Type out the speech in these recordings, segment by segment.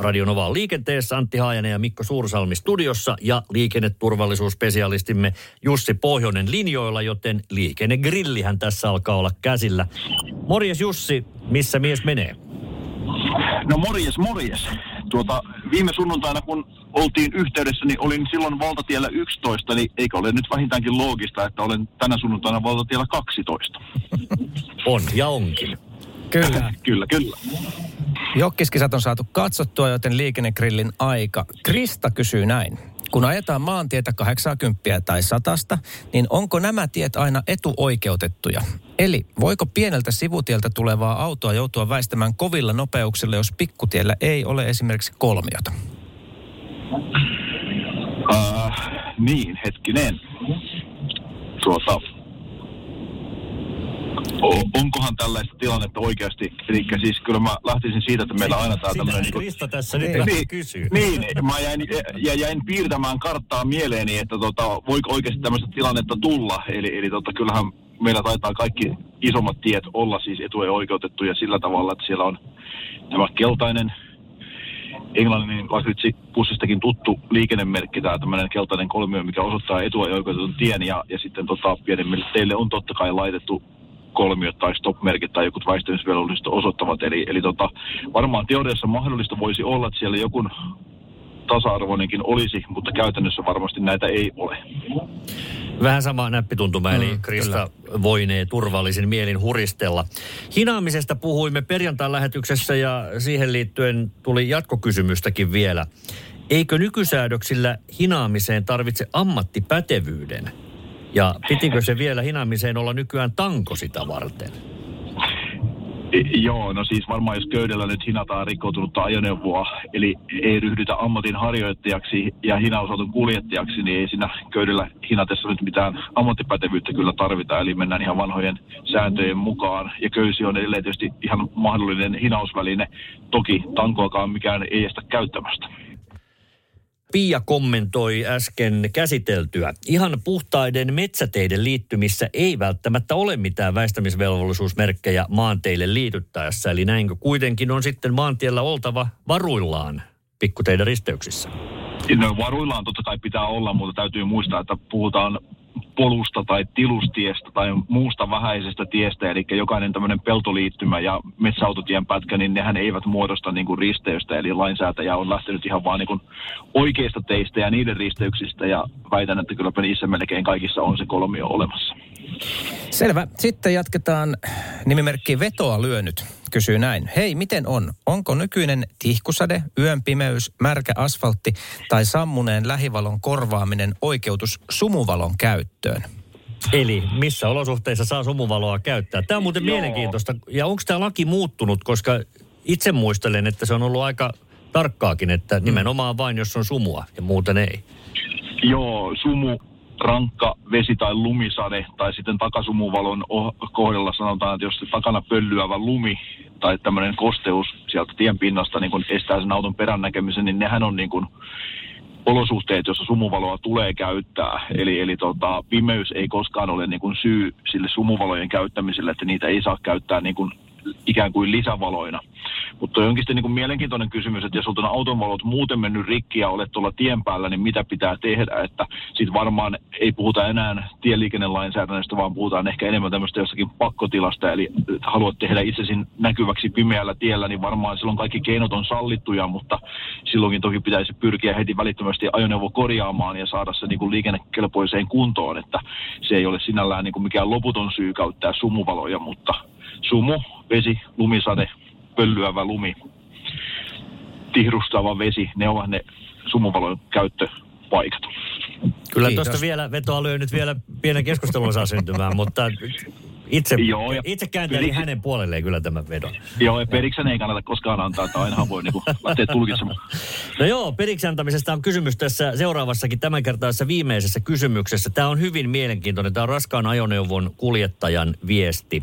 Radio Nova on liikenteessä Antti Haajanen ja Mikko Suursalmi studiossa ja liikenneturvallisuusspesialistimme Jussi Pohjonen linjoilla, joten liikennegrillihän tässä alkaa olla käsillä. Morjes Jussi, missä mies menee? No morjes, morjes. Tuota, viime sunnuntaina, kun oltiin yhteydessä, niin olin silloin valtatiellä 11, niin eikö ole nyt vähintäänkin loogista, että olen tänä sunnuntaina valtatiellä 12. On ja onkin. Kyllä. kyllä, kyllä. Jokkiskisat on saatu katsottua, joten liikennegrillin aika. Krista kysyy näin. Kun ajetaan maantietä 80 tai satasta, niin onko nämä tiet aina etuoikeutettuja? Eli voiko pieneltä sivutieltä tulevaa autoa joutua väistämään kovilla nopeuksilla, jos pikkutiellä ei ole esimerkiksi kolmiota? Uh, niin, hetkinen. Tuota, onkohan tällaista tilannetta oikeasti? Eli siis kyllä mä lähtisin siitä, että meillä aina tää tämmöinen... Sitä Krista tässä nyt niin, niin, kysyy. niin, mä jäin, ja jäin piirtämään karttaa mieleeni, että tota, voiko oikeasti tämmöistä tilannetta tulla. Eli, eli tota, kyllähän meillä taitaa kaikki isommat tiet olla siis etuja oikeutettuja sillä tavalla, että siellä on tämä keltainen englannin lakritsi-pussistakin tuttu liikennemerkki, tämä tämmöinen keltainen kolmio, mikä osoittaa etua ja oikeutetun tien, ja, ja sitten tota, pienemmille teille on totta kai laitettu kolmiot tai stop-merkit tai joku väistämisvelvollisuudet osoittavat. Eli, eli tota, varmaan teoriassa mahdollista voisi olla, että siellä joku tasa-arvoinenkin olisi, mutta käytännössä varmasti näitä ei ole. Vähän sama näppituntuma, eli mm, Krista kyllä. voinee turvallisin mielin huristella. Hinaamisesta puhuimme perjantain lähetyksessä ja siihen liittyen tuli jatkokysymystäkin vielä. Eikö nykysäädöksillä hinaamiseen tarvitse ammattipätevyyden? Ja pitikö se vielä hinaamiseen olla nykyään tanko sitä varten? Joo, no siis varmaan jos köydellä nyt hinataan rikkoutunutta ajoneuvoa, eli ei ryhdytä ammatin harjoittajaksi ja hinausauton kuljettajaksi, niin ei siinä köydellä hinatessa nyt mitään ammattipätevyyttä kyllä tarvita, eli mennään ihan vanhojen sääntöjen mukaan. Ja köysi on edelleen tietysti ihan mahdollinen hinausväline, toki tankoakaan mikään ei estä käyttämästä. Pia kommentoi äsken käsiteltyä. Ihan puhtaiden metsäteiden liittymissä ei välttämättä ole mitään väistämisvelvollisuusmerkkejä maanteille liityttäessä. Eli näinkö kuitenkin on sitten maantiellä oltava varuillaan pikkuteiden risteyksissä? No varuillaan totta kai pitää olla, mutta täytyy muistaa, että puhutaan polusta tai tilustiestä tai muusta vähäisestä tiestä, eli jokainen tämmöinen peltoliittymä ja metsäautotien pätkä, niin nehän eivät muodosta niin kuin risteystä, eli lainsäätäjä on lähtenyt ihan vaan niin kuin oikeista teistä ja niiden risteyksistä, ja väitän, että kyllä niissä melkein kaikissa on se kolmio olemassa. Selvä. Sitten jatketaan nimimerkki Vetoa lyönyt. Kysyy näin. Hei, miten on? Onko nykyinen tihkusade, yön pimeys, märkä asfaltti tai sammuneen lähivalon korvaaminen oikeutus sumuvalon käyttöön? Eli missä olosuhteissa saa sumuvaloa käyttää? Tämä on muuten Joo. mielenkiintoista. Ja onko tämä laki muuttunut, koska itse muistelen, että se on ollut aika tarkkaakin, että mm. nimenomaan vain jos on sumua ja muuten ei. Joo, sumu rankka vesi- tai lumisade, tai sitten takasumuvalon kohdalla sanotaan, että jos takana pöllyävä lumi tai tämmöinen kosteus sieltä tien pinnasta niin kun estää sen auton perän näkemisen, niin nehän on niin kun olosuhteet, joissa sumuvaloa tulee käyttää. Eli, eli tota, pimeys ei koskaan ole niin kun syy sille sumuvalojen käyttämiselle, että niitä ei saa käyttää niin kun ikään kuin lisävaloina. Mutta onkin sitten niin mielenkiintoinen kysymys, että jos on autonvalot muuten mennyt rikki ja olet tuolla tien päällä, niin mitä pitää tehdä? Että sitten varmaan ei puhuta enää tieliikennelainsäädännöstä, vaan puhutaan ehkä enemmän tämmöistä jossakin pakkotilasta. Eli haluat tehdä itsesi näkyväksi pimeällä tiellä, niin varmaan silloin kaikki keinot on sallittuja, mutta silloinkin toki pitäisi pyrkiä heti välittömästi ajoneuvo korjaamaan ja saada se niin kuin liikennekelpoiseen kuntoon, että se ei ole sinällään niin kuin mikään loputon syy käyttää sumuvaloja, mutta sumu, vesi, lumisade, pöllyävä lumi, tihrustava vesi, ne ovat ne sumuvalon käyttöpaikat. Kyllä tuosta vielä vetoa lyö nyt vielä pienen keskustelun saa syntymään, mutta Itse, Joo, ja itse kääntäni periksi... hänen puolelleen kyllä tämän vedon. Joo, ja periksen ei kannata koskaan antaa, että ainahan voi niinku lähteä tulkitsemaan. No joo, periksi antamisesta on kysymys tässä seuraavassakin tämänkertaisessa viimeisessä kysymyksessä. Tämä on hyvin mielenkiintoinen. Tämä on raskaan ajoneuvon kuljettajan viesti.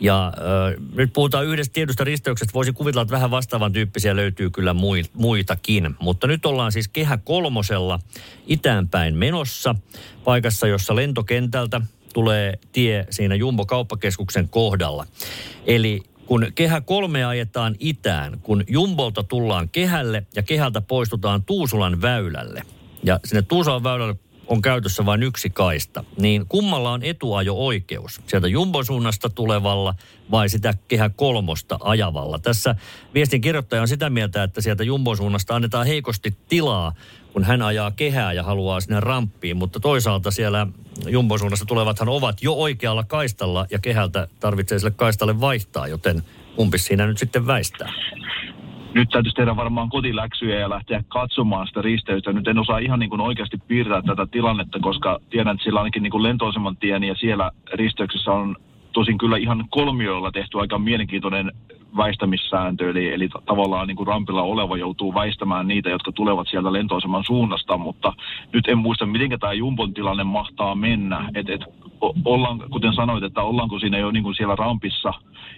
Ja äh, nyt puhutaan yhdestä tietystä risteyksestä. Voisi kuvitella, että vähän vastaavan tyyppisiä löytyy kyllä muitakin. Mutta nyt ollaan siis Kehä kolmosella itäänpäin menossa, paikassa, jossa lentokentältä tulee tie siinä Jumbo-kauppakeskuksen kohdalla. Eli kun kehä kolme ajetaan itään, kun Jumbolta tullaan kehälle ja kehältä poistutaan Tuusulan väylälle. Ja sinne Tuusulan väylälle on käytössä vain yksi kaista, niin kummalla on etuajo-oikeus? Sieltä Jumbon suunnasta tulevalla vai sitä kehä kolmosta ajavalla? Tässä viestin kirjoittaja on sitä mieltä, että sieltä Jumbon suunnasta annetaan heikosti tilaa kun hän ajaa kehää ja haluaa sinne ramppiin. Mutta toisaalta siellä Jumbon suunnassa tulevathan ovat jo oikealla kaistalla ja kehältä tarvitsee sille kaistalle vaihtaa, joten kumpi siinä nyt sitten väistää? Nyt täytyisi tehdä varmaan kotiläksyjä ja lähteä katsomaan sitä risteystä. Nyt en osaa ihan niin kuin oikeasti piirtää tätä tilannetta, koska tiedän, että sillä ainakin niin kuin lentoaseman tien ja siellä risteyksessä on tosin kyllä ihan kolmioilla tehty aika mielenkiintoinen väistämissääntö, eli, eli tavallaan niin kuin rampilla oleva joutuu väistämään niitä, jotka tulevat sieltä lentoaseman suunnasta, mutta nyt en muista, miten tämä Jumbon tilanne mahtaa mennä. Et, et, ollaan, kuten sanoit, että ollaanko siinä jo niin kuin siellä rampissa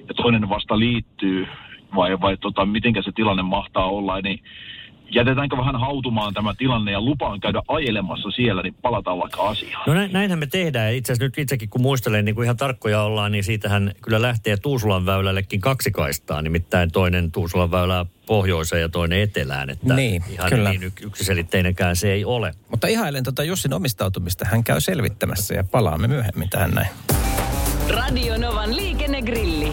ja toinen vasta liittyy, vai, vai tota, miten se tilanne mahtaa olla, niin jätetäänkö vähän hautumaan tämä tilanne ja lupaan käydä ajelemassa siellä, niin palataan vaikka asiaan. No näinhän me tehdään. Itse asiassa nyt itsekin kun muistelen, niin kuin ihan tarkkoja ollaan, niin siitähän kyllä lähtee Tuusulan väylällekin kaksi kaistaa. Nimittäin toinen Tuusulan väylää pohjoiseen ja toinen etelään. Että niin, ihan kyllä. niin yksiselitteinenkään se ei ole. Mutta ihailen tuota Jussin omistautumista. Hän käy selvittämässä ja palaamme myöhemmin tähän näin. Radio Novan liikennegrilli.